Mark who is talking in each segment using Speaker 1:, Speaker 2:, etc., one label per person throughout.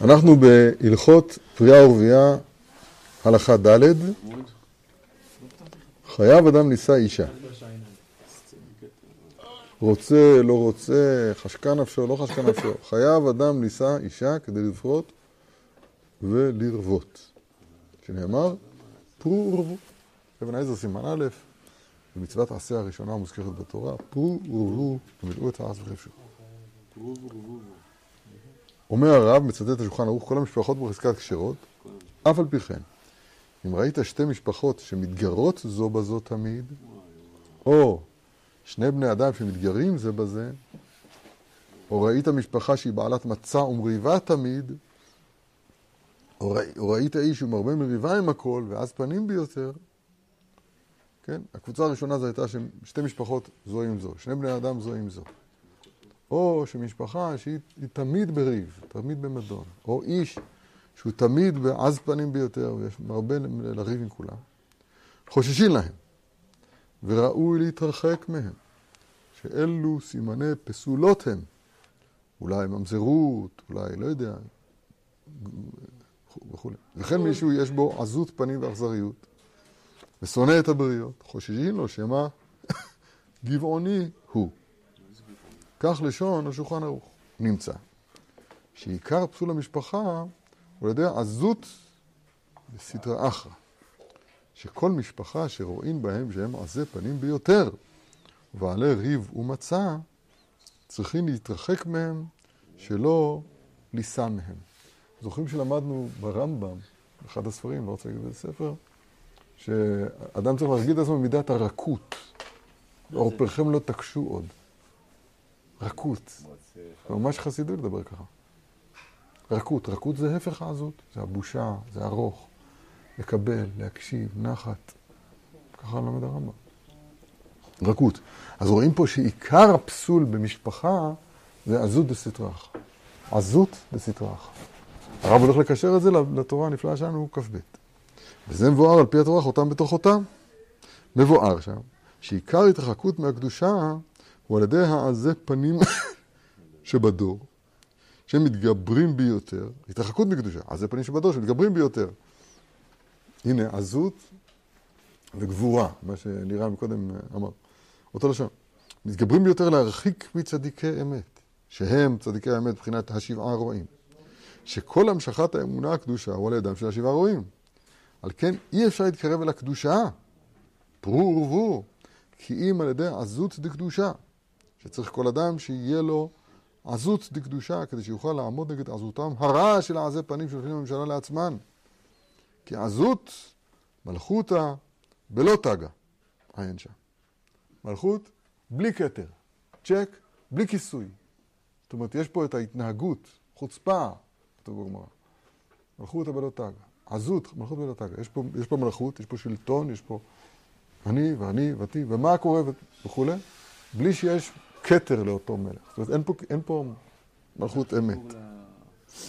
Speaker 1: אנחנו בהלכות פריאה ורבייה, הלכה ד', חייב אדם נישא אישה. רוצה, לא רוצה, חשקה נפשו, לא חשקה נפשו. חייב אדם נישא אישה כדי לפרוט ולרוות. שנאמר, פרו ורבו. אבן העזר סימן א', במצוות עשה הראשונה המוזכרת בתורה, פרו ורבו ומילאו את הארץ וכבשו. אומר הרב, מצטט את השולחן ערוך, כל המשפחות בחזקת כשרות, אף על פי כן, אם ראית שתי משפחות שמתגרות זו בזו תמיד, או שני בני אדם שמתגרים זה בזה, או ראית משפחה שהיא בעלת מצע ומריבה תמיד, או, ראי, או ראית איש שהוא מרבה מריבה עם הכל, ואז פנים ביותר, כן? הקבוצה הראשונה זו הייתה שתי משפחות זו עם זו, שני בני אדם זו עם זו. או שמשפחה שהיא תמיד בריב, תמיד במדון, או איש שהוא תמיד בעז פנים ביותר, ויש הרבה לריב עם כולם, חוששים להם, וראוי להתרחק מהם, שאלו סימני פסולות הם, אולי ממזרות, אולי לא יודע, וכו'. וכן מישהו יש בו עזות פנים ואכזריות, ושונא את הבריות, חוששים לו שמא גבעוני הוא. כך לשון השולחן ערוך. נמצא שעיקר פסול המשפחה הוא על ידי עזות בסדרה אחרא. שכל משפחה שרואים בהם שהם עזי פנים ביותר, ובעלי ריב ומצה, צריכים להתרחק מהם, שלא לישא מהם. זוכרים שלמדנו ברמב"ם, באחד הספרים, לא רוצה להגיד באיזה ספר, שאדם צריך להרגיל את עצמו במידת הרכות. עורפכם לא תקשו עוד. רכות. זה ממש חסידות לדבר ככה. רכות. רכות זה הפך העזות. זה הבושה, זה ארוך. לקבל, להקשיב, נחת. ככה לומד הרמב"ם. רכות. אז רואים פה שעיקר הפסול במשפחה זה עזות דסטרח. עזות דסטרח. הרב הולך לקשר את זה לתורה הנפלאה שלנו, כ"ב. וזה מבואר על פי התורה, חותם בתוך חותם. מבואר שם, שעיקר התרחקות מהקדושה הוא על ידי העזי פנים שבדור, שמתגברים ביותר, התרחקות מקדושה, עזי פנים שבדור שמתגברים ביותר. הנה, עזות וגבורה, מה שנראה מקודם אמר. אותו לשון. מתגברים ביותר להרחיק מצדיקי אמת, שהם צדיקי האמת מבחינת השבעה רועים. שכל המשכת האמונה הקדושה הוא על ידם של השבעה רועים. על כן אי אפשר להתקרב אל הקדושה, פרו ורבו, כי אם על ידי עזות דקדושה. שצריך כל אדם שיהיה לו עזות דקדושה, כדי שיוכל לעמוד נגד עזותם הרע של העזי פנים שהולכים לממשלה לעצמן. כי עזות מלכותא בלא תגה, עיין שם. מלכות בלי כתר, צ'ק, בלי כיסוי. זאת אומרת, יש פה את ההתנהגות, חוצפה, כתוב בגמרא. מלכותא בלא תגה. עזות, מלכות בלא תגה. יש יש פה מלכות, יש פה שלטון, יש פה אני ואני ואתי, ומה קורה וכולי, בלי שיש כתר לאותו מלך. זאת אומרת, אין פה, אין פה מלכות אמת.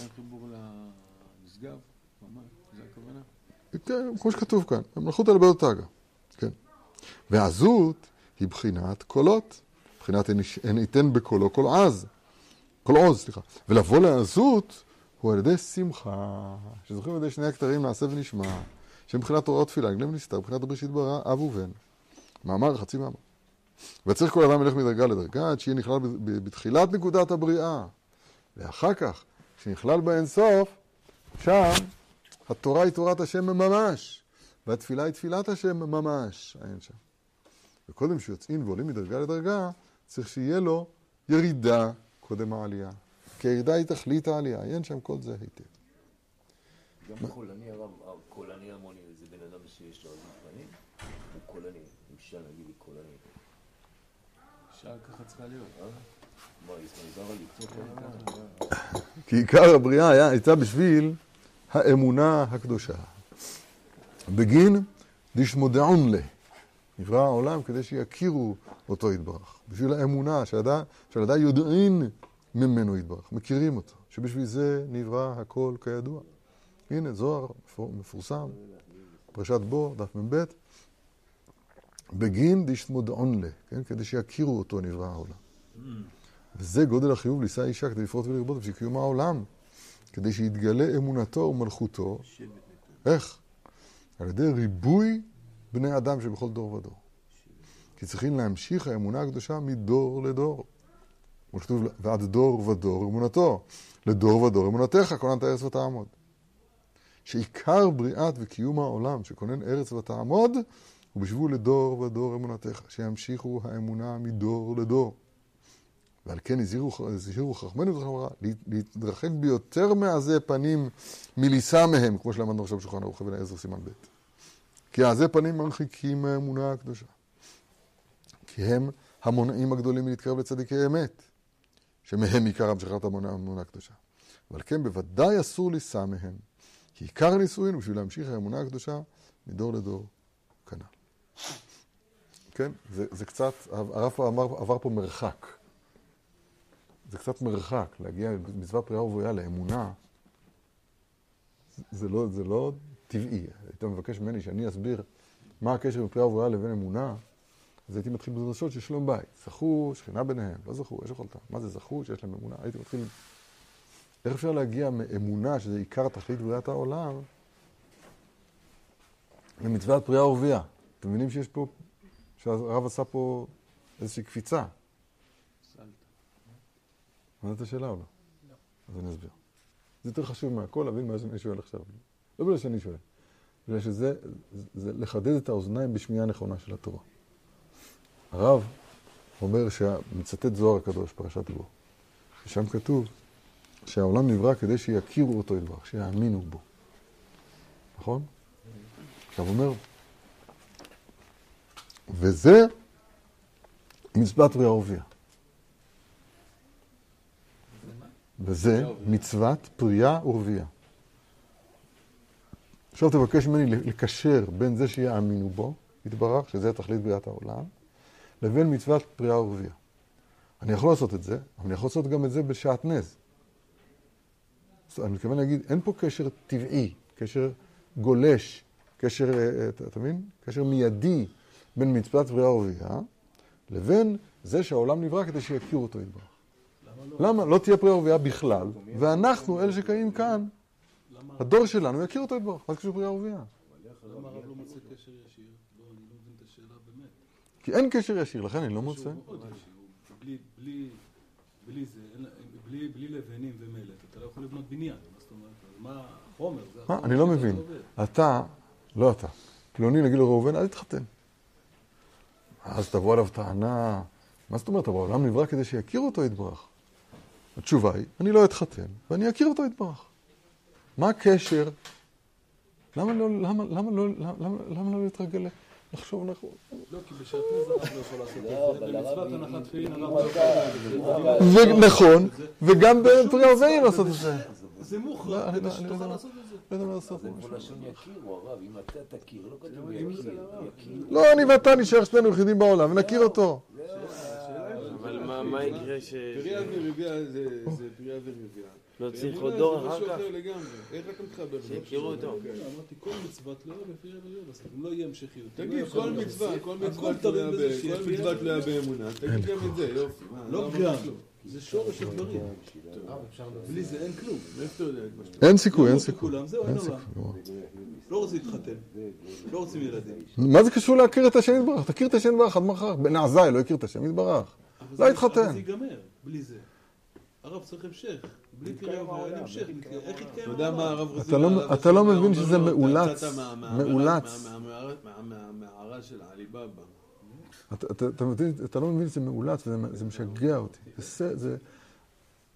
Speaker 2: אין חיבור למשגב, ממש, זה הכוונה?
Speaker 1: כן, כמו שכתוב כאן, מלכות על בית תגה, כן. ועזות היא בחינת קולות, בחינת אין ייתן בקולו כל עז, כל עוז, סליחה. ולבוא לעזות הוא על ידי שמחה, שזוכרים על ידי שני הכתרים נעשה ונשמע, שמבחינת תורה ותפילה, גנב נסתר, מבחינת בראשית ברא, אב ובן. מאמר, חצי מאמר. וצריך כל אדם ילך מדרגה לדרגה עד שיהיה נכלל בתחילת נקודת הבריאה. ואחר כך, כשנכלל באינסוף, שם התורה היא תורת השם ממש, והתפילה היא תפילת השם ממש. אין שם. וקודם שיוצאים ועולים מדרגה לדרגה, צריך שיהיה לו ירידה קודם העלייה. כי הירידה היא תכלית העלייה, אין שם כל זה היטב.
Speaker 3: גם קולני הרב, קולני המוני זה בן אדם שיש לו עזות פנים, הוא קולני, אישה נגיד היא קולנית.
Speaker 2: אישה ככה צריכה להיות, אה?
Speaker 3: מוזרה לקצור ככה?
Speaker 1: כי עיקר הבריאה היה, הייתה בשביל האמונה הקדושה. בגין דשמודעון לה. נברא העולם כדי שיכירו אותו יתברך. בשביל האמונה, שהלדה יודעין ממנו יתברך, מכירים אותו. שבשביל זה נברא הכל כידוע. הנה, זוהר מפורסם, פרשת בו, דף מ"ב, בגין דשמודעון לה, כן? כדי שיכירו אותו נברא העולם. וזה גודל החיוב לישא אישה כדי לפרוט ולרבות בשביל קיום העולם, כדי שיתגלה אמונתו ומלכותו. איך? על ידי ריבוי בני אדם שבכל דור ודור. כי צריכים להמשיך האמונה הקדושה מדור לדור. כמו שכתוב, ועד דור ודור אמונתו. לדור ודור אמונתך, כוננת ארץ ותעמוד. שעיקר בריאת וקיום העולם שכונן ארץ ותעמוד, הוא בשבו לדור ודור אמונתך, שימשיכו האמונה מדור לדור. ועל כן הזהירו חכמינו וחברה להתרחק ביותר מעזי פנים מלישא מהם, כמו שלמדנו עכשיו בשולחן ערוך אבן העזר סימן ב'. כי עזי פנים מרחיקים מהאמונה הקדושה. כי הם המונעים הגדולים מלהתקרב לצדיקי אמת, שמהם עיקר המשכת האמונה הקדושה. ועל כן בוודאי אסור לישא מהם, כי עיקר הנישואין הוא בשביל להמשיך האמונה הקדושה מדור לדור כנ"ל. כן? זה, זה קצת, הרב אמר, עבר פה מרחק. זה קצת מרחק, להגיע במצוות פריאה ובריאה לאמונה, זה לא, זה לא טבעי. היית מבקש ממני שאני אסביר מה הקשר בין פריאה ובריאה לבין אמונה, אז הייתי מתחיל בדרשות של שלום בית. זכו, שכינה ביניהם, לא זכו, יש יכולתם. מה זה זכו שיש להם אמונה? הייתי מתחיל... איך אפשר להגיע מאמונה, שזה עיקר תכלית בריאת העולם, למצוות פריאה ורבייה? אתם מבינים שיש פה, שהרב עשה פה איזושהי קפיצה. הבנת את השאלה או לא? לא. אז אני אסביר. זה יותר חשוב מהכל להבין מה שאני שואל עכשיו. לא בגלל שאני שואל. בגלל שזה זה לחדד את האוזניים בשמיעה נכונה של התורה. הרב אומר, מצטט זוהר הקדוש, פרשת בו, ושם כתוב שהעולם נברא כדי שיכירו אותו יתברך, שיאמינו בו. נכון? עכשיו הוא אומר, וזה מצוות פריאה ורבייה. וזה מצוות פריאה ורבייה. עכשיו תבקש ממני לקשר בין זה שיאמינו בו, יתברך, שזה תכלית בריאת העולם, לבין מצוות פריאה ורבייה. אני יכול לעשות את זה, אבל אני יכול לעשות גם את זה בשעטנז. אני מתכוון להגיד, אין פה קשר טבעי, קשר גולש, קשר, אה, אה, אתה מבין? קשר מיידי בין מצוות פריאה ורבייה לבין זה שהעולם נברא כדי שיכירו אותו יתברך. למה? לא תהיה פריאה ורבייה בכלל, ואנחנו, אלה שקיימים כאן, הדור שלנו יכיר אותו יתברך. מה זה קשור פריאה ורבייה?
Speaker 2: למה הרב לא מוצא קשר ישיר? לא, אני לא מבין את השאלה באמת.
Speaker 1: כי אין קשר ישיר, לכן אני לא מוצא.
Speaker 2: בלי לבנים ומלט, אתה לא יכול לבנות בניין. מה זאת אומרת? מה החומר?
Speaker 1: אני לא מבין. אתה, לא אתה, פלוני נגיד לראובן, אל תתחתן. אז תבוא עליו טענה, מה זאת אומרת? העולם נברא כדי שיכירו אותו יתברך. התשובה היא, אני לא אתחתן, ואני אכיר אותו יתברך. מה הקשר? למה לא, למה, למה לא, למה, למה לא להתרגל לחשוב נכון?
Speaker 2: לא, כי בשעטנז הרב לא יכול לעשות את זה, במצוות הנחת תפילין הרב לא יכול לעשות
Speaker 1: את זה. נכון, וגם בפרי ערביים לעשות את זה.
Speaker 2: זה מוכרח, כדי שתוכל לעשות את זה.
Speaker 1: לא יודע מה לעשות.
Speaker 3: זה כמו לשון יכירו, הרב, אם אתה תכיר, לא כתוב יכיר.
Speaker 1: לא, אני ואתה נשאר שנינו יחידים בעולם, ונכיר אותו.
Speaker 4: אבל מה יקרה ש...
Speaker 2: פריאה ורבייה זה פריאה ורבייה.
Speaker 4: לא צריך עוד דור אחר כך?
Speaker 2: איך אתה מתחבר?
Speaker 4: שיכירו אותו.
Speaker 2: אמרתי, כל מצוות לא בפריאה ורבייה, אם לא יהיה המשכיות. תגיד, כל מצווה, כל מצווה תלויה באמונה, תגיד גם את זה, יופי. לא פגם. זה שורש הדברים. בלי זה אין כלום. מאיפה אתה יודע את מה שאתה
Speaker 1: אין סיכוי, אין סיכוי.
Speaker 2: אין עולם. לא רוצים להתחתן. לא רוצים ילדים.
Speaker 1: מה זה קשור להכיר את השם יתברך? תכיר את השם יתברך עד מחר. בן עזאי לא הכיר את השם יתברך. לא התחתן.
Speaker 2: אבל זה ייגמר, בלי זה. הרב צריך המשך. בלי תראה ובעיה המשך. איך יתקיים
Speaker 4: אתה יודע מה הרב
Speaker 1: אתה לא מבין שזה מאולץ. מאולץ.
Speaker 2: מהמערה של עליבאבא.
Speaker 1: אתה מבין, אתה לא מבין שזה מאולץ וזה משגע אותי.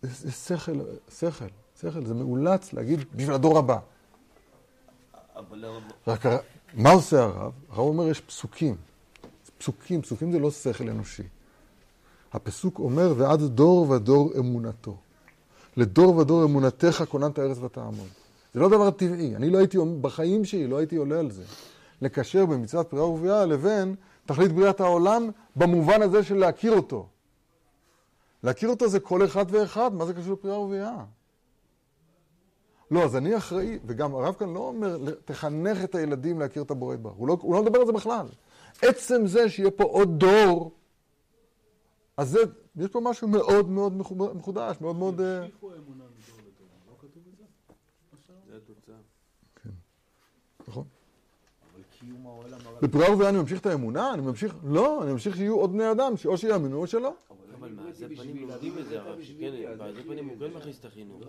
Speaker 1: זה שכל, שכל, שכל, זה מאולץ להגיד בשביל הדור הבא. רק מה עושה הרב? הרב אומר יש פסוקים. פסוקים, פסוקים זה לא שכל אנושי. הפסוק אומר, ועד דור ודור אמונתו. לדור ודור אמונתך כוננת ארץ ותעמוד. זה לא דבר טבעי. אני לא הייתי, בחיים שלי לא הייתי עולה על זה. לקשר בין מצוות פריאה ורבייה לבין תכלית בריאת העולם במובן הזה של להכיר אותו. להכיר אותו זה כל אחד ואחד, מה זה קשור לפריאה ורבייה? לא, אז אני אחראי, וגם הרב כאן לא אומר, תחנך את הילדים להכיר את הבורא יתברך. הוא, לא, הוא לא מדבר על זה בכלל. עצם זה שיהיה פה עוד דור אז זה, יש פה משהו מאוד מאוד מחודש, מאוד מאוד...
Speaker 2: אה, המשיכו האמונה מדור לדור, לא כתוב את זה? זה התוצאה.
Speaker 1: כן, נכון. בפריאה ורבייה אני ממשיך את האמונה? אני ממשיך... לא, אני ממשיך שיהיו עוד בני אדם, או שיאמינו או שלא.
Speaker 4: אבל מה, זה פנים לומדים את זה, הרב, שכן, בעזי פנים הוא כן מכניס את החינוך.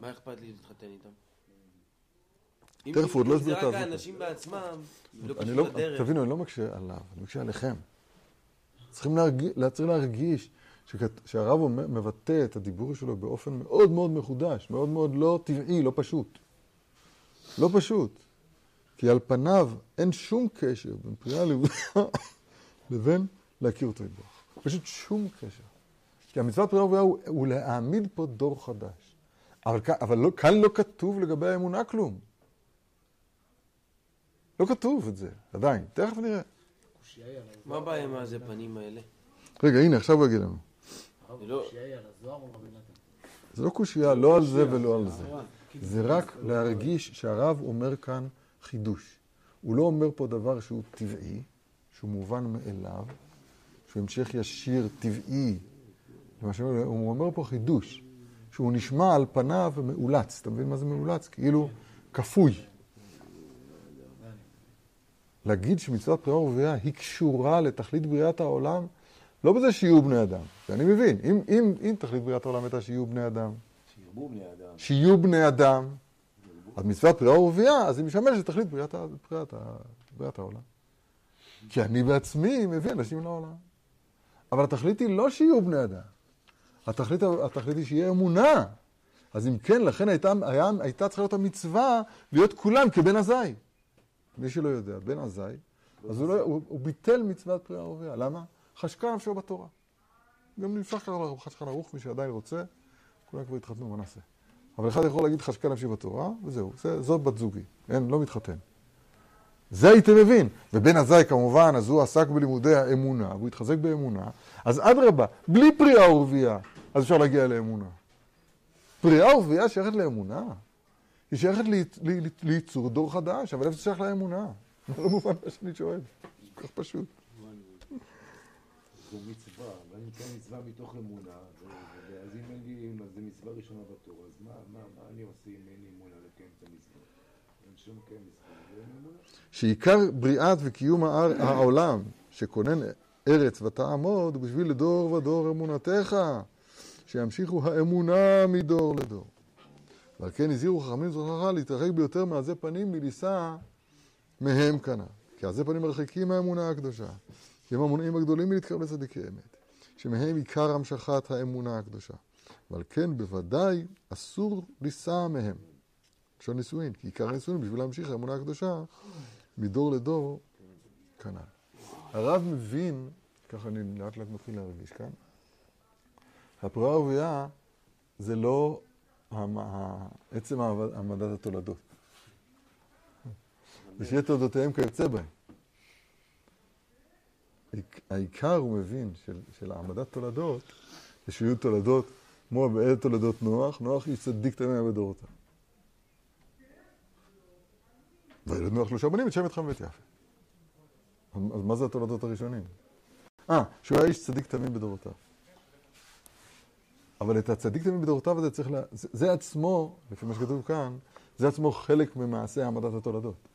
Speaker 4: מה אכפת לי להתחתן איתם?
Speaker 1: תכף הוא עוד לא
Speaker 4: הסביר את זה. אם זה רק האנשים בעצמם, לא קשור
Speaker 1: לא- לדרך. תבינו, אני לא מקשה עליו, אני מקשה עליכם. צריכים להרגיש שהרב מבטא את הדיבור שלו באופן מאוד מאוד מחודש, מאוד מאוד לא טבעי, לא פשוט. לא פשוט. כי על פניו אין שום קשר בין פריאה לבין להכיר אותו יתברך. פשוט שום קשר. כי המצוות פריאה ובריאה הוא, הוא להעמיד פה דור חדש. אבל, אבל לא, כאן לא כתוב לגבי האמונה כלום. לא כתוב את זה, עדיין. תכף נראה.
Speaker 4: מה הבעיה עם הזה פנים האלה?
Speaker 1: רגע, הנה, עכשיו הוא יגיד לנו. זה לא קושייה, לא על זה ולא על זה. זה רק להרגיש שהרב אומר כאן חידוש. הוא לא אומר פה דבר שהוא טבעי, שהוא מובן מאליו, שהוא המשך ישיר, טבעי. הוא אומר פה חידוש, שהוא נשמע על פניו מאולץ. אתה מבין מה זה מאולץ? כאילו כפוי. להגיד שמצוות פריאה ורבייה היא קשורה לתכלית בריאת העולם, לא בזה שיהיו בני אדם. ואני מבין, אם, אם, אם תכלית בריאת העולם הייתה שיהיו בני אדם,
Speaker 3: שיהיו בני אדם,
Speaker 1: שיהיו בני אדם, אז מצוות פריאה ורבייה, אז היא משמשת לתכלית בריאת, בריאת, בריאת העולם. כי אני בעצמי מביא אנשים לעולם. אבל התכלית היא לא שיהיו בני אדם. התכלית, התכלית היא שיהיה אמונה. אז אם כן, לכן הייתה, היה, הייתה צריכה להיות המצווה להיות כולם כבן עזאי. מי שלא יודע, בן עזאי, אז הוא, לא, הוא, הוא ביטל מצוות פרי ערביה. למה? חשקה נפשו בתורה. גם נמשך ככה לחשכן ערוך, מי שעדיין רוצה, כולם כבר התחתנו, מה נעשה? אבל אחד יכול להגיד חשקה נפשי בתורה, וזהו, זה, זאת בת זוגי, אין, לא מתחתן. זה הייתי מבין. ובן עזאי כמובן, אז הוא עסק בלימודי האמונה, והוא התחזק באמונה, אז אדרבה, בלי פריאה ורבייה, אז אפשר להגיע לאמונה. פריאה ורבייה שייכת לאמונה. היא שייכת ליצור דור חדש, אבל איפה זה שייך לאמונה? זה לא מובן מה שאני שואל, כל כך פשוט.
Speaker 3: זו מצווה, ואני נותן מצווה מתוך אמונה, אז אם אין לי, אז זו מצווה ראשונה בתור, אז מה אני עושה אם אין לי אמונה לקיים את המצווה?
Speaker 1: שעיקר בריאת וקיום העולם, שכונן ארץ ותעמוד, בשביל לדור ודור אמונתך, שימשיכו האמונה מדור לדור. ועל כן הזהירו חכמים זוכרך להתרחק ביותר מעזי פנים מלישא מהם כנ"ל. כי עזי פנים מרחיקים מהאמונה הקדושה. כי הם המונעים הגדולים מלהתקרב לצדיקי אמת. שמהם עיקר המשכת האמונה הקדושה. ועל כן בוודאי אסור לישא מהם. לשון נישואין, כי עיקר הנישואין בשביל להמשיך האמונה הקדושה מדור לדור כנ"ל. הרב מבין, ככה אני לאט לאט מתחיל להרגיש כאן, הפרעה הרבייה זה לא עצם העמדת התולדות. ושיהיה תולדותיהם כיוצא בהם. העיקר, הוא מבין, של, של העמדת תולדות, זה שיהיו תולדות, כמו באיזה תולדות נוח, נוח איש צדיק תמיד בדורותיו. וילד נוח שלושה בנים, את את חם ואת יפה. אז מה זה התולדות הראשונים? אה, שהוא היה איש צדיק תמים בדורותיו. אבל את הצדיק תמיד בדורותיו הזה צריך ל... לה... זה, זה עצמו, לפי מה שכתוב כאן, זה עצמו חלק ממעשה העמדת התולדות.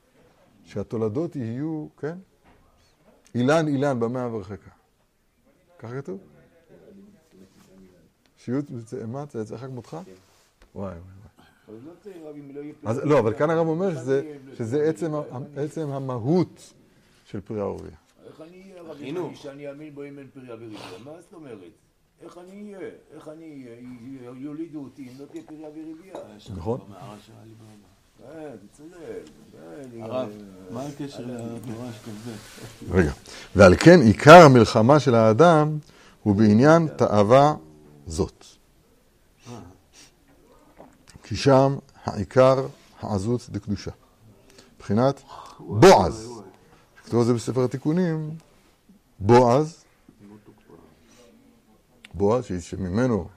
Speaker 1: שהתולדות יהיו, כן? אילן אילן במה אברכך. ככה כתוב? שיהיו, מה, זה יצא לך כמותך? וואי וואי וואי. אז לא, אבל כאן הרב אומר שזה עצם המהות של פרי ורבייה.
Speaker 3: איך אני אהיה רבי שאני אאמין בו אם אין פרי ורבייה? מה זאת אומרת? איך אני אהיה? איך אני אהיה? יולידו אותי אם לא תהיה פריה וריביה.
Speaker 1: נכון.
Speaker 3: כן,
Speaker 2: הרב, מה הקשר לתורה שכזה?
Speaker 1: רגע. ועל כן עיקר המלחמה של האדם הוא בעניין תאווה זאת. כי שם העיקר העזות דקדושה. מבחינת בועז. כתוב את זה בספר התיקונים, בועז בועז, שממנו,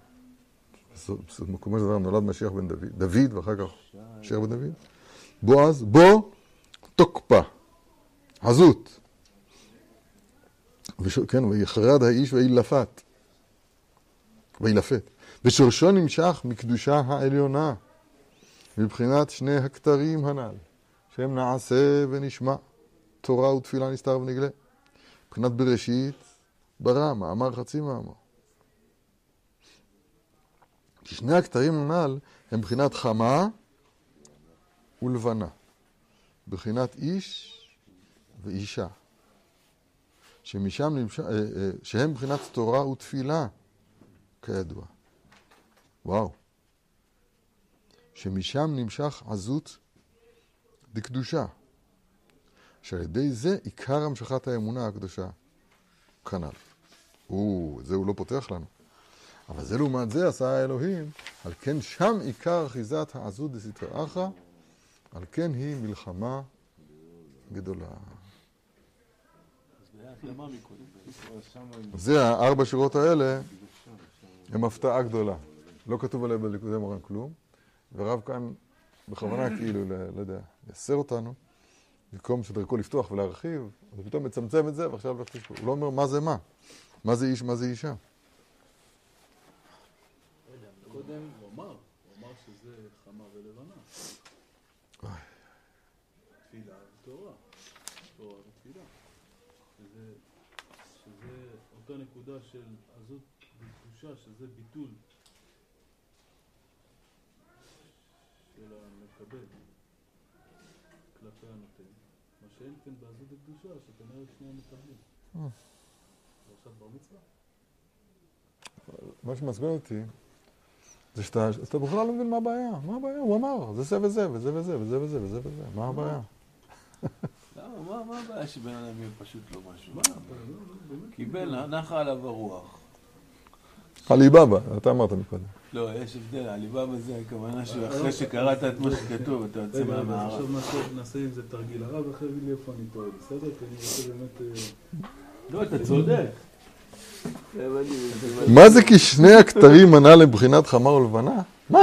Speaker 1: במקומו של דבר נולד משיח בן דוד, דוד ואחר כך משיח בן דוד, בועז, בו תוקפה, עזות. וש... כן, ויחרד האיש ויהי לפת. וילפת. ושורשו נמשך מקדושה העליונה, מבחינת שני הכתרים הנ"ל, שהם נעשה ונשמע, תורה ותפילה נסתר ונגלה. מבחינת בראשית, ברא, מאמר חצי מאמר. שני הכתרים הנ"ל הם מבחינת חמה ולבנה, בחינת איש ואישה, שמשם נמשך, אה, אה, שהם מבחינת תורה ותפילה, כידוע. וואו. שמשם נמשך עזות דקדושה, שעל ידי זה עיקר המשכת האמונה הקדושה כנ"ל. או, זה הוא לא פותח לנו. אבל זה לעומת זה עשה האלוהים, על כן שם עיקר אחיזת העזות דסתרא אחרא, על כן היא מלחמה גדולה. זה הארבע שורות האלה, הם הפתעה גדולה. לא כתוב עליהם בליכודי מורן כלום, ורב כאן בכוונה כאילו, לא יודע, יסר אותנו, במקום שדרכו לפתוח ולהרחיב, אז פתאום מצמצם את זה, ועכשיו הוא לא אומר מה זה מה. מה זה איש, מה זה אישה.
Speaker 2: קודם הוא אמר, הוא אמר שזה חמה ולבנה. תפילה ותורה. תורה ותפילה. שזה, שזה אותה נקודה של עזות וקדושה, שזה ביטול של המקבל כלפי הנותן. מה שאין כן בעזות וקדושה, שכנראה שניהם מקבלים. אה. עכשיו בר מצווה?
Speaker 1: מה שמסביר אותי זה שאתה בכלל לא מבין מה הבעיה. מה הבעיה? הוא אמר, זה זה וזה, וזה וזה, וזה וזה, וזה וזה. מה הבעיה?
Speaker 4: למה? מה הבעיה שבן אדם יהיה פשוט לא משהו? קיבל, נחה עליו הרוח.
Speaker 1: עליבאבא, אתה אמרת מקודם.
Speaker 4: לא, יש הבדל, עליבאבא זה הכוונה שאחרי שקראת את מה שכתוב, אתה יוצא מהמערב.
Speaker 2: עכשיו נעשה עם זה תרגיל הרב, אחרי לי איפה אני טועה, בסדר? כי אני רוצה באמת... אה,
Speaker 4: לא, אתה צודק.
Speaker 1: מה זה כי שני הכתרים מנה לבחינת חמה ולבנה? מה?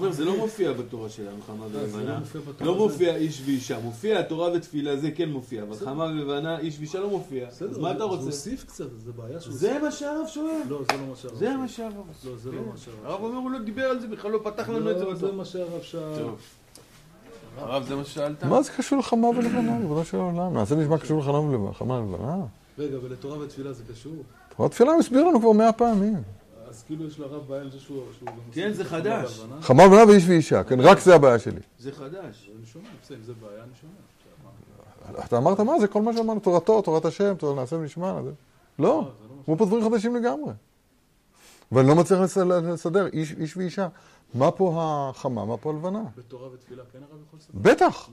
Speaker 4: אומר, זה לא מופיע בתורה שלנו, חמה ולבנה. לא מופיע איש ואישה. מופיע תורה ותפילה, זה כן מופיע, אבל חמה ולבנה, איש ואישה לא מופיע. אז מה אתה רוצה?
Speaker 2: הוא הוסיף קצת, זה בעיה שהוא...
Speaker 4: זה מה שהרב שואל.
Speaker 2: לא, זה לא מה שהרב
Speaker 4: זה מה שהרב
Speaker 2: לא, זה לא מה שהרב
Speaker 4: הרב אומר, הוא לא דיבר על זה בכלל, לא פתח לנו את זה
Speaker 2: לא, זה מה שהרב שאל.
Speaker 4: הרב, זה מה ששאלת?
Speaker 1: מה זה קשור לחמה ולבנה, ריבונו של עולם? נעשה נשמע קשור לחמה ולבנה.
Speaker 2: רגע, ולתורה ותפילה זה קשור?
Speaker 1: תורה ותפילה הוא הסביר לנו כבר מאה פעמים.
Speaker 2: אז כאילו יש לרב בעיה עם זה שהוא...
Speaker 4: כן, זה חדש.
Speaker 1: חמה ולבנה ואיש ואישה, כן, רק זה הבעיה שלי.
Speaker 4: זה חדש.
Speaker 2: אני שומע, בסדר, אם זה בעיה, אני שומע.
Speaker 1: אתה אמרת מה זה? כל מה שאמרנו, תורתו, תורת השם, נעשה ונשמע. לא, לא הוא פה דברים חדשים לגמרי. ואני לא מצליח לסדר, איש ואישה. מה פה החמה, מה פה הלבנה?
Speaker 2: בתורה ותפילה כן הרב יכול לסדר?
Speaker 1: בטח.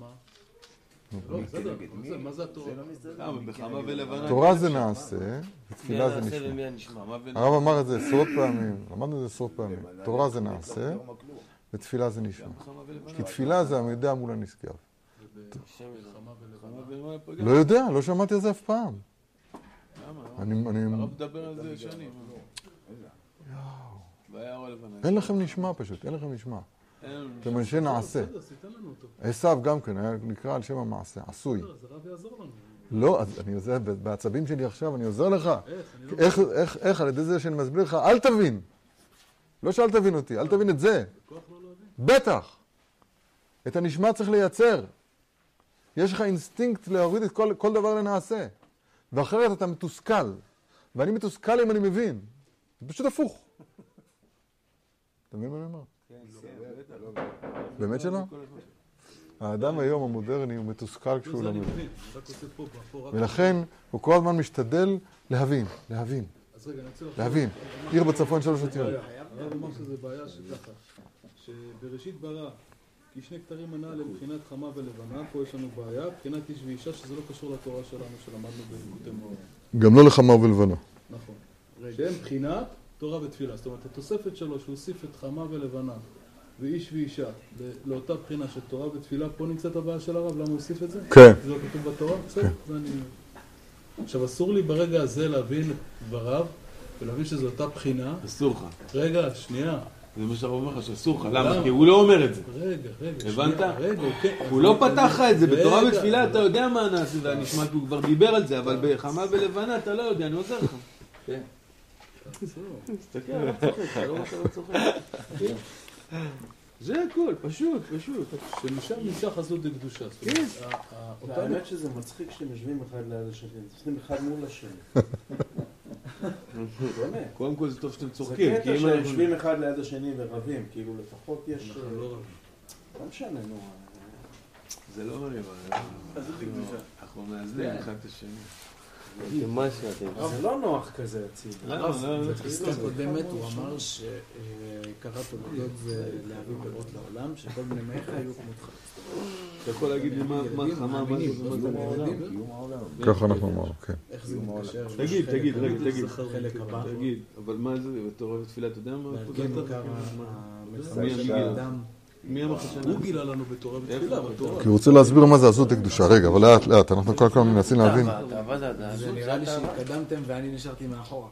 Speaker 1: תורה זה נעשה, ותפילה זה נשמע. הרב אמר את זה עשרות פעמים, למדנו את זה עשרות פעמים. תורה זה נעשה, ותפילה זה נשמע. כי תפילה זה המידע מול הנשגב. לא יודע, לא שמעתי על זה אף פעם.
Speaker 4: למה? הרב מדבר על זה שנים.
Speaker 1: אין לכם נשמע פשוט, אין לכם נשמע. אתם אנשי נעשה. עשיו גם כן, היה נקרא על שם המעשה, עשוי. לא, אז אני עוזר, בעצבים שלי עכשיו אני עוזר לך. איך, איך, איך, על ידי זה שאני מסביר לך, אל תבין. לא שאל תבין אותי, אל תבין את זה. בטח. את הנשמע צריך לייצר. יש לך אינסטינקט להוריד את כל, כל דבר לנעשה. ואחרת אתה מתוסכל. ואני מתוסכל אם אני מבין. זה פשוט הפוך. אתה מבין מה אני אומר? באמת שלא? האדם היום המודרני הוא מתוסכל כשהוא לא מבין. ולכן הוא כל הזמן משתדל להבין, להבין, להבין. עיר בצפון שלוש אותיות.
Speaker 2: הרב אמר שזה בעיה שככה, שבראשית ברא, כי שני כתרים מנה לבחינת חמה ולבנה, פה יש לנו בעיה, מבחינת איש ואישה, שזה לא קשור לתורה שלנו שלמדנו בליקוטי מאור.
Speaker 1: גם לא לחמה ולבנה.
Speaker 2: נכון. שהם בחינת תורה ותפילה. זאת אומרת, התוספת שלו, שהוא הוסיף את חמה ולבנה. ואיש ואישה, לאותה בחינה של תורה ותפילה, פה נמצאת הבעיה של הרב, למה הוא הוסיף את זה?
Speaker 1: כן.
Speaker 2: זה לא כתוב בתורה? בסדר, כן. זה אני... עכשיו, אסור לי ברגע הזה להבין את דבריו, ולהבין שזו אותה בחינה.
Speaker 4: אסור לך.
Speaker 2: רגע, שנייה.
Speaker 4: זה מה שהרב אומר לך, שאסור לך. למה? כי הוא לא אומר את זה.
Speaker 2: רגע, רגע.
Speaker 4: הבנת?
Speaker 2: רגע,
Speaker 4: כן. הוא לא פתח לך את זה. בתורה ותפילה אתה יודע מה נעשה והנשמע, הוא כבר דיבר על זה, אבל בחמה ולבנה אתה לא יודע, אני עוזר לך. כן. תסתכל, אני צוחק, אתה לא שאתה לא צוחק. זה הכל, פשוט, פשוט.
Speaker 2: שמשם נמשך חסות לקדושה.
Speaker 4: כן.
Speaker 2: האמת שזה מצחיק שאתם יושבים אחד ליד השני, אתם יושבים אחד מול השני.
Speaker 4: קודם כל זה טוב שאתם צוחקים.
Speaker 2: זה קטע שיושבים אחד ליד השני ורבים, כאילו לפחות יש... לא משנה, נו.
Speaker 4: זה לא ריבה, אנחנו מאזנים אחד את השני.
Speaker 2: זה לא נוח כזה אצילי.
Speaker 5: בפסקה קודמת הוא אמר שקראת תולדות זה להביא פירות לעולם, שכל בני מאיך היו כמותך.
Speaker 4: אתה יכול להגיד לי מה חמה, מה זה
Speaker 1: ככה אנחנו אמרנו, כן.
Speaker 5: איך זה מתקשר?
Speaker 4: תגיד, תגיד, רגע, תגיד. תגיד, אבל מה זה, בתורה ותפילה, אתה יודע מה?
Speaker 5: כן,
Speaker 4: מי אמר לך
Speaker 2: הוא גילה לנו בתורה ותפילה, בתורה.
Speaker 1: כי הוא רוצה להסביר מה זה עזות הקדושה. רגע, אבל לאט לאט, אנחנו כל מנסים להבין.
Speaker 5: זה נראה לי שהתקדמתם ואני נשארתי מאחורה.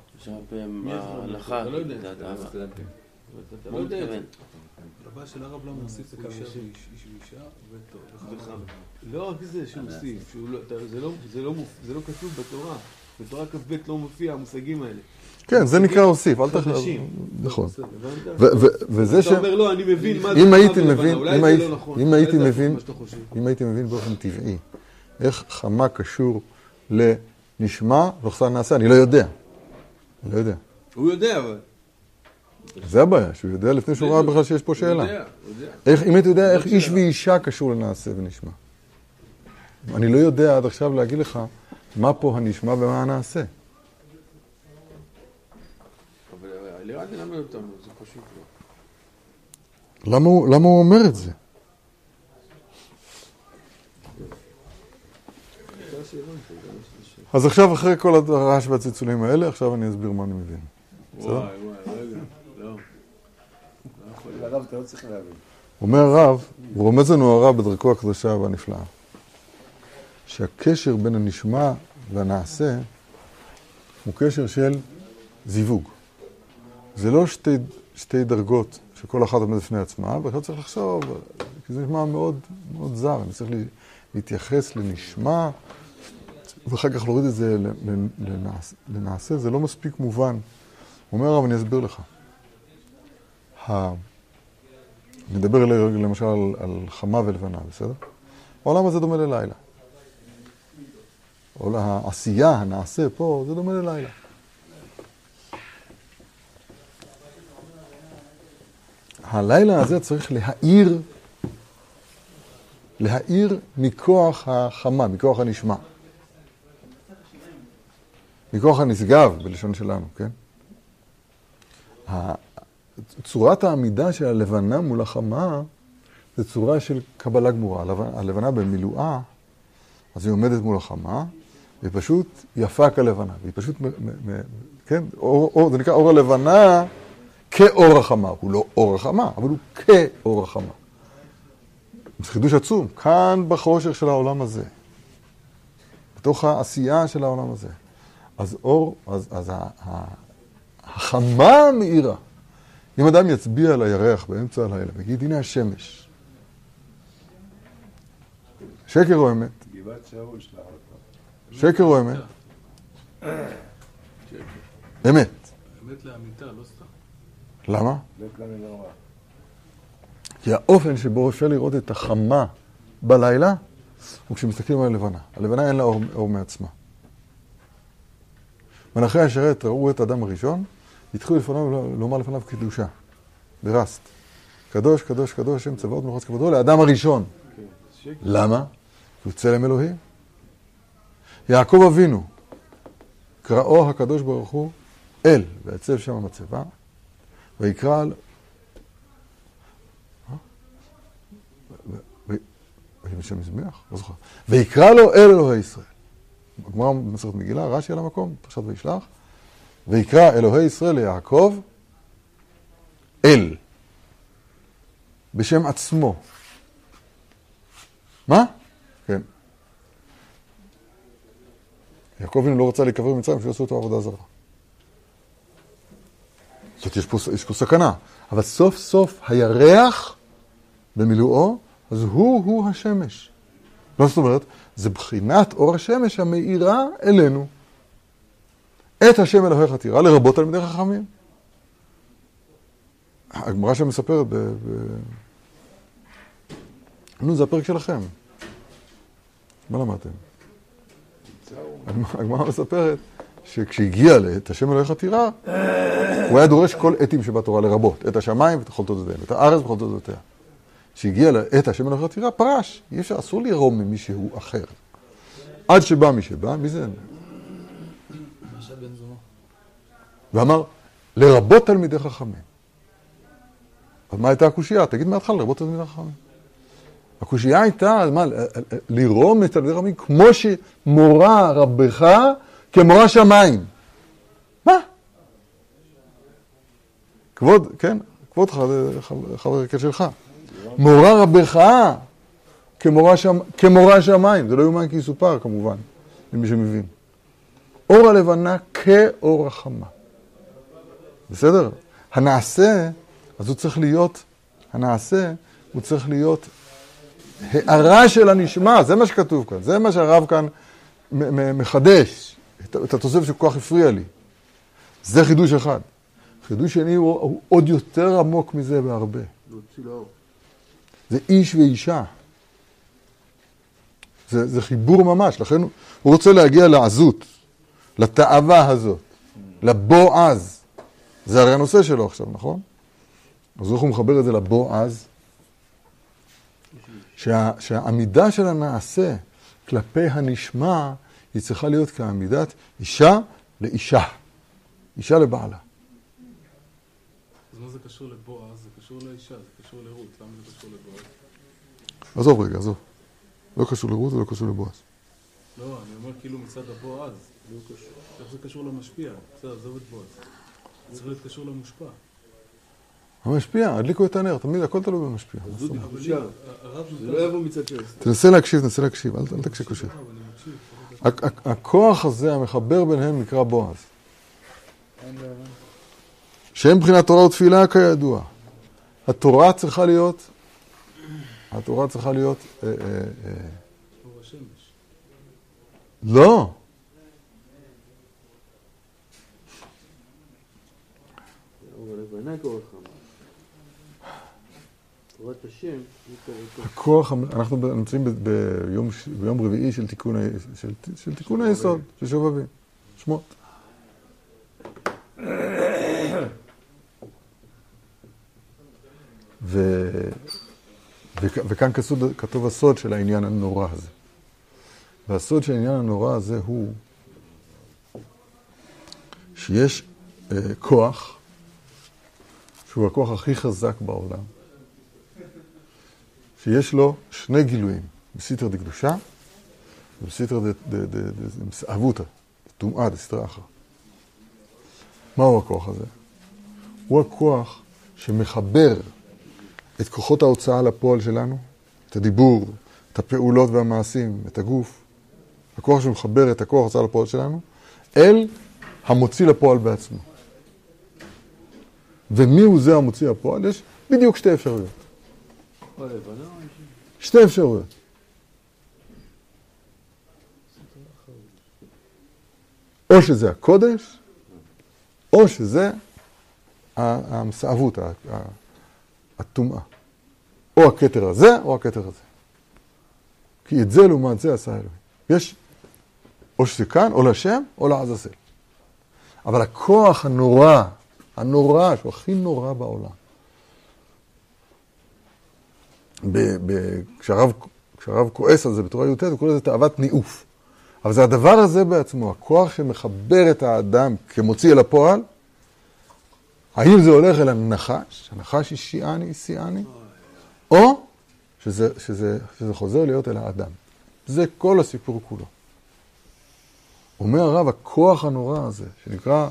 Speaker 6: ההלכה,
Speaker 4: לא יודע.
Speaker 6: מה הוא מתכוון?
Speaker 2: רבה של הרב לא מוסיף איש ואישה וחם.
Speaker 4: לא רק זה שהוא הוסיף, זה לא כתוב בתורה. בתורה כ"ב לא מופיע המושגים האלה.
Speaker 1: כן, זה נקרא הוסיף, אל תחשוב. נכון. וזה ש...
Speaker 4: אתה אומר לא, אני מבין מה זה
Speaker 1: אם הייתי מבין,
Speaker 4: אולי זה לא נכון.
Speaker 1: אם הייתי
Speaker 4: אולי זה
Speaker 1: מבין. אם הייתי מבין באופן טבעי, איך חמה קשור לנשמע, לוחסן נעשה, אני לא יודע. אני לא יודע.
Speaker 4: הוא יודע אבל.
Speaker 1: זה הבעיה, שהוא יודע לפני שהוא ראה בכלל שיש פה
Speaker 4: הוא
Speaker 1: שאלה.
Speaker 4: יודע, הוא יודע.
Speaker 1: אם הייתי יודע איך איש. ואישה קשור לנעשה ונשמע. אני לא יודע עד עכשיו להגיד לך מה פה הנשמע ומה הנעשה.
Speaker 4: אותנו, זה פשוט לא.
Speaker 1: למה הוא, למה הוא אומר את זה? אז עכשיו, אחרי כל הרעש והצלצולים האלה, עכשיו אני אסביר מה אני מבין.
Speaker 4: רגע, לא.
Speaker 3: לא.
Speaker 1: אומר הרב, הוא רומז לנו הרב בדרכו הקדושה והנפלאה, שהקשר בין הנשמע והנעשה הוא קשר של זיווג. זה לא שתי, שתי דרגות שכל אחת עומדת בפני עצמה, ועכשיו צריך לחשוב, כי זה נשמע מאוד, מאוד זר, אני צריך לה- להתייחס לנשמע, ואחר כך להוריד את זה ל- ל- לנעשה, זה לא מספיק מובן. הוא אומר הרב, אני אסביר לך. ה- נדבר למשל על, על חמה ולבנה, בסדר? העולם הזה דומה ללילה. העשייה, הנעשה פה, זה דומה ללילה. הלילה הזה צריך להאיר, להאיר מכוח החמה, מכוח הנשמע. מכוח הנשגב, בלשון שלנו, כן? צורת העמידה של הלבנה מול החמה זה צורה של קבלה גמורה. הלבנה, במילואה, אז היא עומדת מול החמה, והיא פשוט יפה כלבנה. והיא פשוט, כן, אור, אור, זה נקרא אור הלבנה כאור החמה. הוא לא אור החמה, אבל הוא כאור החמה. זה חידוש עצום, כאן בחושך של העולם הזה, בתוך העשייה של העולם הזה. אז אור, אז, אז החמה המאירה. אם אדם יצביע על הירח באמצע הלילה ויגיד, הנה השמש. שקר או אמת? שקר או אמת? אמת.
Speaker 2: אמת לאמיתה, לא סתם.
Speaker 1: למה? כי האופן שבו אפשר לראות את החמה בלילה, הוא כשמסתכלים על הלבנה. הלבנה אין לה אור, אור מעצמה. מלאכי השרת ראו את האדם הראשון, התחילו לפניו לומר לפניו קדושה, ברסט. קדוש, קדוש, קדוש, שם צבאות מלכות כבודו, לאדם הראשון. למה? כי הוא צלם אלוהים. יעקב אבינו, קראו הקדוש ברוך הוא אל, ויצב שם המצבה, ויקרא בשם מזבח? לא זוכר. ויקרא לו אל אלוהי ישראל. הגמרא במסכת מגילה, רש"י על המקום, פרשת וישלח. ויקרא אלוהי ישראל ליעקב אל. בשם עצמו. מה? כן. יעקב לא רצה להיקבר במצרים, שיעשו אותו עבודה זרה. זאת יש פה, יש פה סכנה. אבל סוף סוף הירח במילואו, אז הוא-הוא השמש. לא זאת אומרת, זה בחינת אור השמש המאירה אלינו. את השם אלוהיך תירא, לרבות תלמידי חכמים. הגמרא שם מספרת ב... ב... נו, זה הפרק שלכם. מה למדתם? הגמרא מספרת שכשהגיע לאת השם אלוהיך תירא, הוא היה דורש כל עתים שבתורה לרבות, את השמיים ואת כל תולדותיהם, את הארץ וכל תולדותיה. כשהגיע לעת השם אלוהיך תירא, פרש. אי אפשר, אסור לירום ממישהו אחר. עד שבא מי שבא, מי זה? ואמר, לרבות תלמידי חכמים. אז מה הייתה הקושייה? תגיד מההתחלה, לרבות תלמידי חכמים. הקושייה הייתה, מה, לרום את תלמידי חכמים כמו שמורה רבך כמורה שמיים. מה? כבוד, כן, כבוד חבר הכנסת שלך. מורה רבך כמורה, שם, כמורה שמיים. זה לא יאומן כי יסופר כמובן, למי שמבין. אור הלבנה כאור החמה. בסדר? הנעשה, אז הוא צריך להיות, הנעשה, הוא צריך להיות הערה של הנשמע, זה מה שכתוב כאן, זה מה שהרב כאן מחדש, את התוספת שכל כך הפריע לי. זה חידוש אחד. חידוש שני הוא, הוא עוד יותר עמוק מזה בהרבה. זה איש ואישה. זה, זה חיבור ממש, לכן הוא רוצה להגיע לעזות, לתאווה הזאת, לבועז. זה הרי הנושא שלו עכשיו, נכון? אז איך הוא מחבר את זה לבועז? שה, שהעמידה של הנעשה כלפי הנשמע היא צריכה להיות כעמידת אישה לאישה, אישה לבעלה.
Speaker 2: אז מה זה קשור לבועז? זה קשור לאישה, זה קשור לרות, למה זה קשור לבועז?
Speaker 1: עזוב רגע, עזוב. לא קשור לרות ולא קשור לבועז.
Speaker 2: לא, אני אומר כאילו מצד הבועז, לא איך זה קשור למשפיע? בסדר, עזוב את בועז. זה צריך להיות קשור למושפע.
Speaker 1: המשפיע, הדליקו את הנר, תמיד הכל תלוי במשפיע.
Speaker 2: זה לא יבוא מצד שני.
Speaker 1: תנסה להקשיב, תנסה להקשיב, אל תקשיב קשה. הכוח הזה, המחבר ביניהם, נקרא בועז. שהם מבחינת תורה ותפילה כידוע. התורה צריכה להיות, התורה צריכה להיות, אה, אה, אה, לא. הכוח, אנחנו נמצאים ביום, ביום רביעי של תיקון, של, של תיקון היסוד, של שובבים, שמות. ו, ו, וכאן כתוב, כתוב הסוד של העניין הנורא הזה. והסוד של העניין הנורא הזה הוא שיש אה, כוח, שהוא הכוח הכי חזק בעולם, שיש לו שני גילויים, בסיטר דקדושה ובסיטר דאבותא, טומאה דסתרא אחרא. מהו הכוח הזה? הוא הכוח שמחבר את כוחות ההוצאה לפועל שלנו, את הדיבור, את הפעולות והמעשים, את הגוף, הכוח שמחבר את הכוח ההוצאה לפועל שלנו, אל המוציא לפועל בעצמו. ומי הוא זה המוציא לפועל? יש בדיוק שתי אפשרויות. שתי אפשרויות. או שזה הקודש, או שזה המסעבות, הטומאה. או הכתר הזה, או הכתר הזה. כי את זה לעומת זה עשה אלוהים. יש, או שזה כאן, או לשם, או לעזאזל. אבל הכוח הנורא, הנורא, שהוא הכי נורא בעולם, ב, ב, כשהרב, כשהרב כועס על זה בתורה י"ט, הוא קורא לזה תאוות ניאוף. אבל זה הדבר הזה בעצמו, הכוח שמחבר את האדם כמוציא אל הפועל, האם זה הולך אל הנחש, הנחש השיאני, שיאני, או שזה, שזה, שזה חוזר להיות אל האדם. זה כל הסיפור כולו. אומר הרב, הכוח הנורא הזה, שנקרא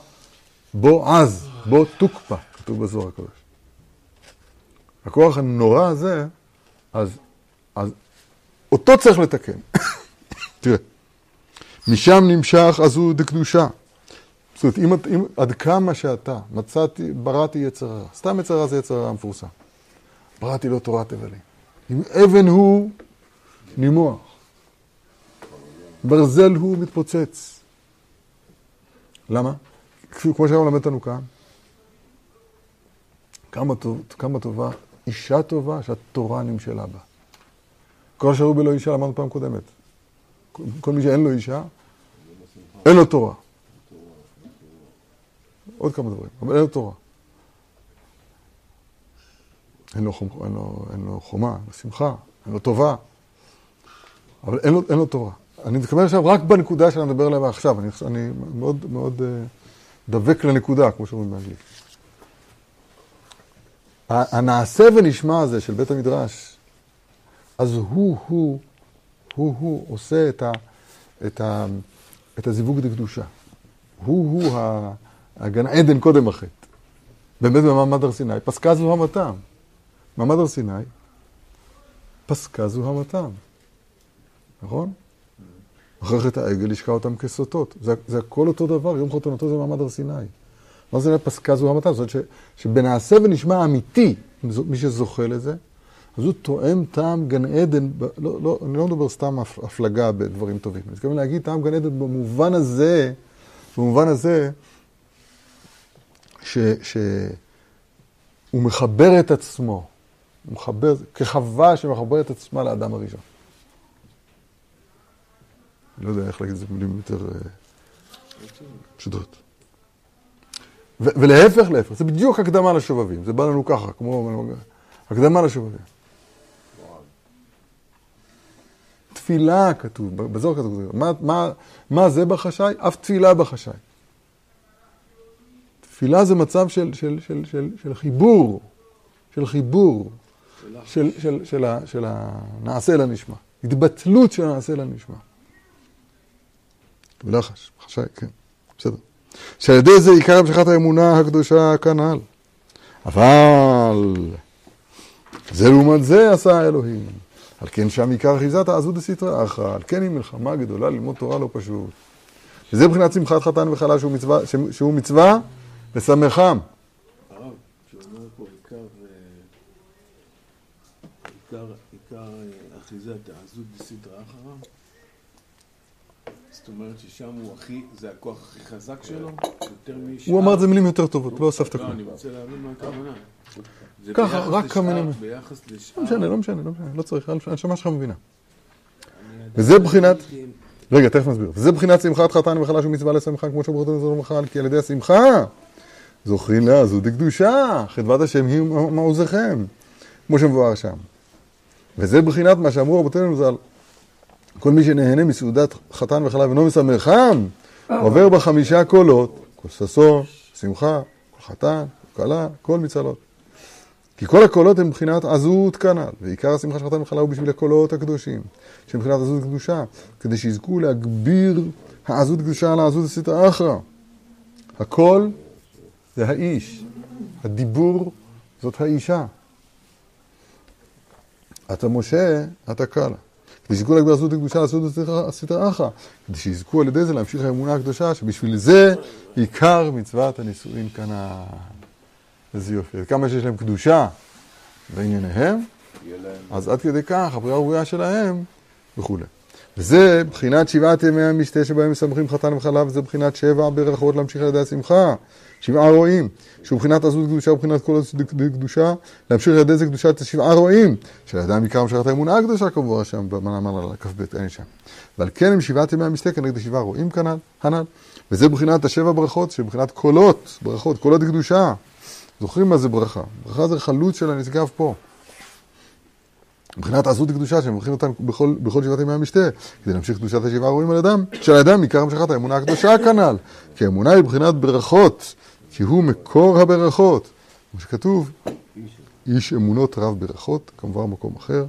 Speaker 1: בו עז, בו תוקפא, כתוב בזוהר הקדוש. הכוח הנורא הזה, אז, אז אותו צריך לתקן. תראה, משם נמשך עזו דקדושה. זאת אומרת, אם, אם, עד כמה שאתה מצאתי, בראתי יצר הרע. סתם יצר הרע זה יצר הרע המפורסם. בראתי לו תורת אבלים. אם אבן הוא נימוח. ברזל הוא מתפוצץ. למה? כמו שהיום למד אותנו כאן, כמה, טוב, כמה טובה, אישה טובה שהתורה נמשלה בה. כל אשר הוא בלא אישה, למדנו פעם קודמת. כל מי שאין לו אישה, אין לו תורה. עוד כמה דברים, אבל אין לו תורה. אין לו, חומ, אין לו, אין לו חומה, אין לו שמחה, אין לו טובה, אבל אין לו, אין לו תורה. אני מתכוון עכשיו רק בנקודה שאני מדבר עליה עכשיו, אני, אני מאוד מאוד uh, דבק לנקודה, כמו שאומרים באנגלית. הנעשה ונשמע הזה של בית המדרש, אז הוא, הוא, הוא, הוא עושה את, ה, את, ה, את הזיווג דקדושה. הוא, הוא הגן עדן קודם החטא. באמת במעמד הר סיני, פסקה זו המתם. מעמד הר סיני, פסקה זו המתם. נכון? אחרי חטא העגל ישקע אותם כסוטות. זה, זה הכל אותו דבר, יום חתונתו זה מעמד הר סיני. מה זה פסקה זו המתה? זאת אומרת שבנעשה ונשמע אמיתי, מי שזוכה לזה, אז הוא תואם טעם גן עדן, לא, לא, אני לא מדבר סתם הפלגה בדברים טובים, אני מתכוון להגיד טעם גן עדן במובן הזה, במובן הזה, ש, שהוא מחבר את עצמו, הוא מחבר, כחווה שמחבר את עצמה לאדם הראשון. אני לא יודע איך להגיד את זה במילים יותר אה, פשוטות. ולהפך, להפך, זה בדיוק הקדמה לשובבים, זה בא לנו ככה, כמו הקדמה לשובבים. תפילה כתוב, בזוהר כתוב, מה, מה, מה זה בחשאי? אף תפילה בחשאי. תפילה זה מצב של, של, של, של, של חיבור, של חיבור, של, של, של, של, הנעשה לנשמע. התבטלות של הנעשה לנשמע. בלחש, חשאי, כן, בסדר. שעל ידי זה עיקר המשכת האמונה הקדושה כנ"ל. אבל זה לעומת זה עשה האלוהים. על כן שם עיקר אחיזת העזות דסתרא אחרא, על כן היא מלחמה גדולה ללמוד תורה לא פשוט. וזה מבחינת שמחת חתן וחלה שהוא מצווה, שהוא מצווה לשמחם.
Speaker 2: עיקר, עיקר, עיקר אחיזת העזות דסתרא אחרא, זאת אומרת ששם הוא הכי, זה הכוח הכי חזק שלו, יותר משאר...
Speaker 1: הוא אמר את זה מילים יותר טובות, לא הוספת
Speaker 2: כלום. לא, אני רוצה להבין מה הכוונה.
Speaker 1: ככה, רק כמה מילים.
Speaker 2: ביחס לשאר...
Speaker 1: לא משנה, לא משנה, לא משנה, לא צריך, הנשמה שלך מבינה. וזה בחינת... רגע, תכף נסביר. וזה בחינת שמחת חתן וחלש ומצווה לשמחה, כמו שברכות לזרום מחל, כי על ידי השמחה זוכרים לעזות דקדושה, חדבת השם היא מעוזכם, כמו שמבואר שם. וזה בחינת מה שאמרו רבותינו ז"ל. כל מי שנהנה מסעודת חתן וחלב אינו משמחם, עובר בחמישה קולות, כל ששון, שמחה, כל חתן, כל כלה, כל מצלות. כי כל הקולות הם מבחינת עזות כנ"ל, ועיקר השמחה של חתן וחלה הוא בשביל הקולות הקדושים, שהם מבחינת עזות קדושה, כדי שיזכו להגביר העזות קדושה על העזות הסתרא אחרא. הקול זה האיש, הדיבור זאת האישה. אתה משה, אתה קלה. כדי שיזכו להגביר עזות הקדושה לעשות הסתר אחא, כדי שיזכו על ידי זה להמשיך האמונה הקדושה, שבשביל זה עיקר מצוות הנישואין כאן ה... איזה יופי. כמה שיש להם קדושה בענייניהם, אז עד כדי כך הבריאה ובריאה שלהם וכולי. וזה בחינת שבעת ימי המשתה שבהם מסמכים חתן וחלב, זה בחינת שבע ברכות להמשיך על ידי השמחה. שבעה רועים, שהוא בחינת עזות קדושה ובחינת כל עזות קדושה, להמשיך על ידי זה קדושת השבעה רועים, שלאדם עיקר המשכת האמונה הקדושה כמובן שם, במאמר על כ"ב, אין שם. ועל כן הם שבעת ימי המשתה כנגד השבעה רועים כנ"ל, הנ"ל, וזה בחינת השבע ברכות, שבחינת קולות, ברכות, קולות קדושה. זוכרים מה זה ברכה? ברכה זה חלוץ של הנשגב פה. מבחינת עזות קדושה, שמברכים אותם בכל, בכל שבעת ימי המשתה, כדי להמשיך קדושת השבעה רואים על אדם, של האדם עיקר המשכת האמונה הקדושה כנ"ל. כי האמונה היא מבחינת ברכות, כי הוא מקור הברכות. כמו שכתוב, איש אמונות רב ברכות, כמובן במקום אחר,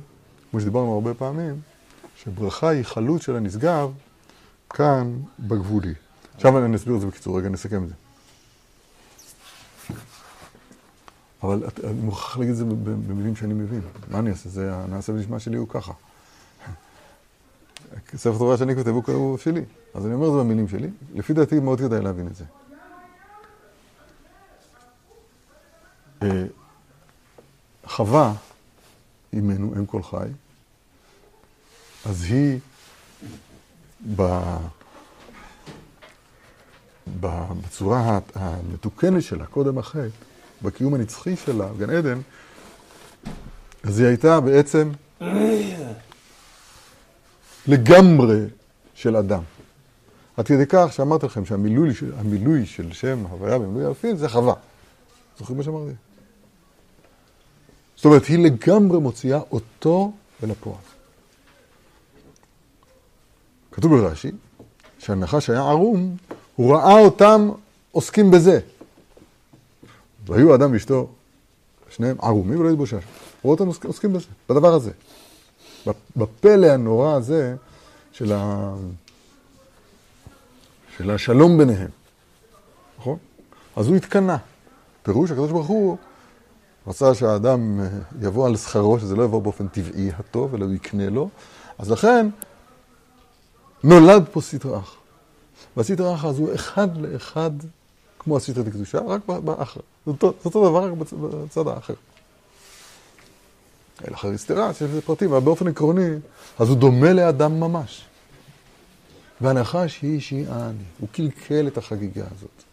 Speaker 1: כמו שדיברנו הרבה פעמים, שברכה היא חלוץ של הנשגב כאן בגבולי. עכשיו אני אסביר את זה בקיצור, רגע נסכם את זה. אבל אני מוכרח להגיד את זה במילים שאני מבין. מה אני אעשה? זה הנעשה ונשמע שלי הוא ככה. ספר תורה שאני כותב הוא שלי. אז אני אומר את זה במילים שלי. לפי דעתי מאוד כדאי להבין את זה. חווה, אימנו, אם כל חי, אז היא ב... בצורה המתוקנת שלה, קודם החטא, בקיום הנצחי שלה, גן עדן, אז היא הייתה בעצם לגמרי של אדם. עד כדי כך שאמרתי לכם שהמילוי של שם הוויה במילוי אלפין זה חווה. זוכרים מה שאמרתי? זאת אומרת, היא לגמרי מוציאה אותו אל הפועל. כתוב ברש"י, שהנחש היה ערום, הוא ראה אותם עוסקים בזה. והיו אדם ואשתו, שניהם ערומים ולא התבושש. הוא רואה אותם עוסקים בזה, בדבר הזה. בפלא הנורא הזה של, ה... של השלום ביניהם. נכון? אז הוא התקנא. פירוש, הקדוש ברוך הוא רצה שהאדם אה, יבוא על שכרו, שזה לא יבוא באופן טבעי הטוב, אלא הוא יקנה לו. אז לכן, נולד פה סטרא אחרא. והסטרא אחרא הזו אחד לאחד כמו הסטרא דקדושה, רק באחרא. זה אותו, דבר, רק בצד האחר. אלא אחרי סתירה, שיש לזה פרטים, אבל באופן עקרוני, אז הוא דומה לאדם ממש. והנחש היא שהיא אני. הוא קלקל את החגיגה הזאת.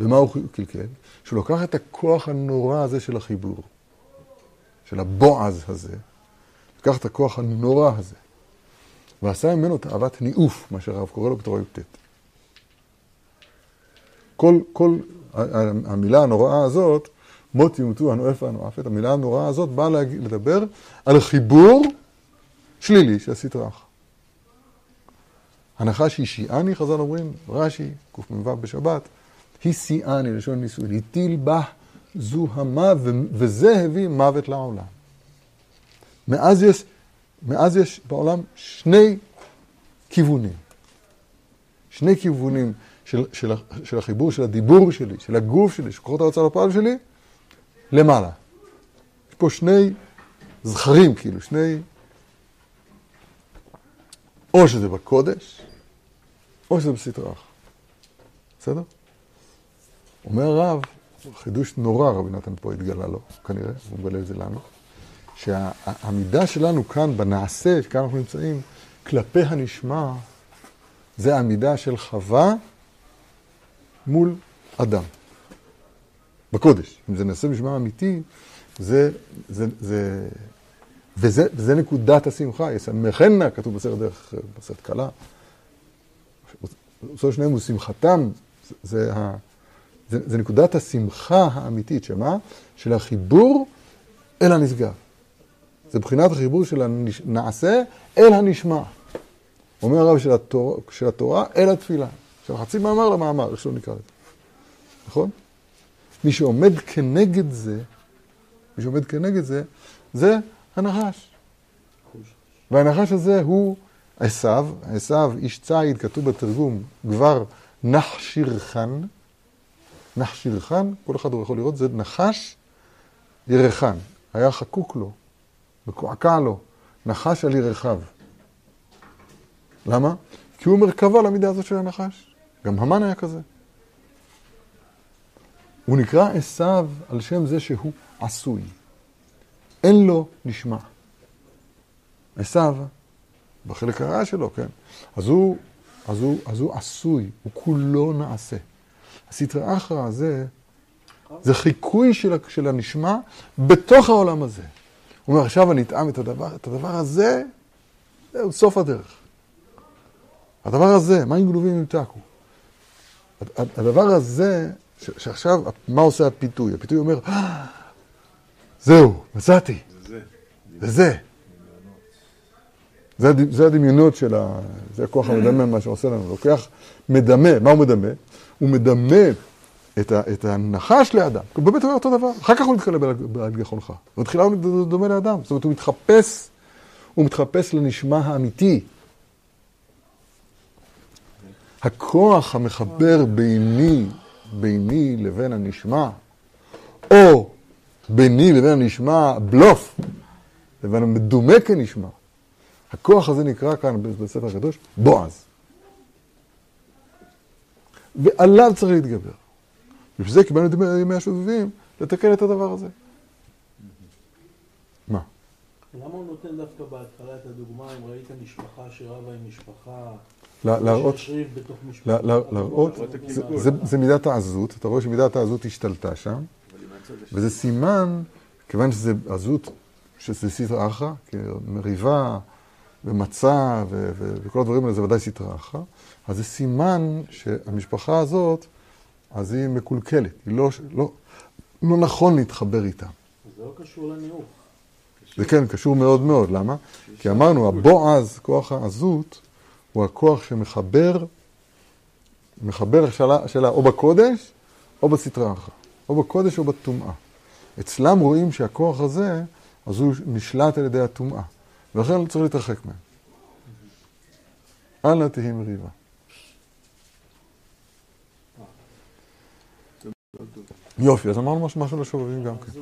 Speaker 1: ומה הוא קלקל? שהוא לוקח את הכוח הנורא הזה של החיבור, של הבועז הזה, לקח את הכוח הנורא הזה, ועשה ממנו תאוות ניאוף, מה שהרב קורא לו בתורה י"ט. כל, כל המילה הנוראה הזאת, מות ימותו הנואף והנואפת, המילה הנוראה הזאת באה לדבר על חיבור שלילי של הסטרא אחרא. הנחש היא שיאני, חז"ל אומרים, רש"י, קמ"ו בשבת, היא שיאני, לשון נישואין, הטיל בה זוהמה, וזה הביא מוות לעולם. מאז יש, מאז יש בעולם שני כיוונים. שני כיוונים של, של, של החיבור, של הדיבור שלי, של הגוף שלי, של כוחות ההוצאה לפועל שלי, למעלה. יש פה שני זכרים, כאילו, שני... או שזה בקודש, או שזה בסטרא אחרא. בסדר? אומר הרב, חידוש נורא רבי נתן פה התגלה לו, כנראה, הוא מגלה את זה לנו, שהעמידה שלנו כאן, בנעשה, כאן אנחנו נמצאים, כלפי הנשמע, זה עמידה של חווה מול אדם. בקודש. אם זה נעשה בשמם אמיתי, זה, זה, זה, וזה, וזה נקודת השמחה. ישמחנה, כתוב בסרט דרך, בסרט קלה. עושה שניהם הוא שמחתם, זה, זה, זה, זה נקודת השמחה האמיתית, שמה? של החיבור אל הנשגב. זה בחינת החיבור של הנעשה אל הנשמע. אומר הרב של, התורה, של התורה אל התפילה. עכשיו חצי מאמר למאמר, איך שלא נקרא לזה. נכון? מי שעומד כנגד זה, מי שעומד כנגד זה, זה הנחש. והנחש הזה הוא עשיו, עשיו איש ציד, כתוב בתרגום, כבר נחשירחן, נחשירחן, כל אחד הוא יכול לראות, זה נחש ירחן, היה חקוק לו, מקועקע לו, נחש על ירחיו. למה? כי הוא מרכבה למידה הזאת של הנחש. גם המן היה כזה. הוא נקרא עשיו על שם זה שהוא עשוי. אין לו נשמע. עשיו, בחלק הרע שלו, כן? אז הוא, אז הוא, אז הוא עשוי, הוא כולו נעשה. הסטרא אחרא הזה, זה חיקוי של, של הנשמע בתוך העולם הזה. הוא אומר, עכשיו אני אטעם את הדבר, את הדבר הזה, זהו סוף הדרך. הדבר הזה, מים גנובים ימתקו. הדבר הזה, שעכשיו, מה עושה הפיתוי? הפיתוי אומר, אה, זהו, מצאתי. זה זה. זה, זה הדמיונות של ה... זה הכוח המדמה, מה שעושה לנו. לוקח, מדמה, מה הוא מדמה? הוא מדמה את, ה, את הנחש לאדם. הוא באמת אומר אותו דבר. אחר כך הוא מתקלל בעד גחונך. בתחילה הוא דומה לאדם. זאת אומרת, הוא מתחפש, הוא מתחפש לנשמע האמיתי. הכוח המחבר ביני, ביני לבין הנשמע, או ביני לבין הנשמע בלוף, לבין המדומה כנשמע. הכוח הזה נקרא כאן בספר הקדוש בועז. ועליו צריך להתגבר. בשביל זה קיבלנו את ימי השובבים לתקן את הדבר הזה. מה?
Speaker 2: למה הוא נותן דווקא בהתחלה את הדוגמה, אם ראית משפחה שרבה עם משפחה,
Speaker 1: להראות, להראות, זה- מידת העזות, אתה רואה שמידת העזות השתלטה שם, וזה סימן, כיוון שזה עזות, שזה סטרא אחרא, כי מריבה ומצה וכל הדברים האלה זה ודאי סטרא אחרא, אז זה סימן שהמשפחה הזאת, אז היא מקולקלת, היא לא, לא, לא נכון להתחבר איתה.
Speaker 2: זה לא קשור לניאוף.
Speaker 1: זה כן, קשור מאוד מאוד, למה? כי אמרנו, הבועז, כוח העזות, הוא הכוח שמחבר, מחבר השאלה, השאלה או בקודש או בסטרא אחרא, או בקודש או בטומאה. אצלם רואים שהכוח הזה, אז הוא נשלט על ידי הטומאה, ולכן לא צריך להתרחק מהם. אל נא תהי מריבה. יופי, אז אמרנו משהו לשובבים גם כן.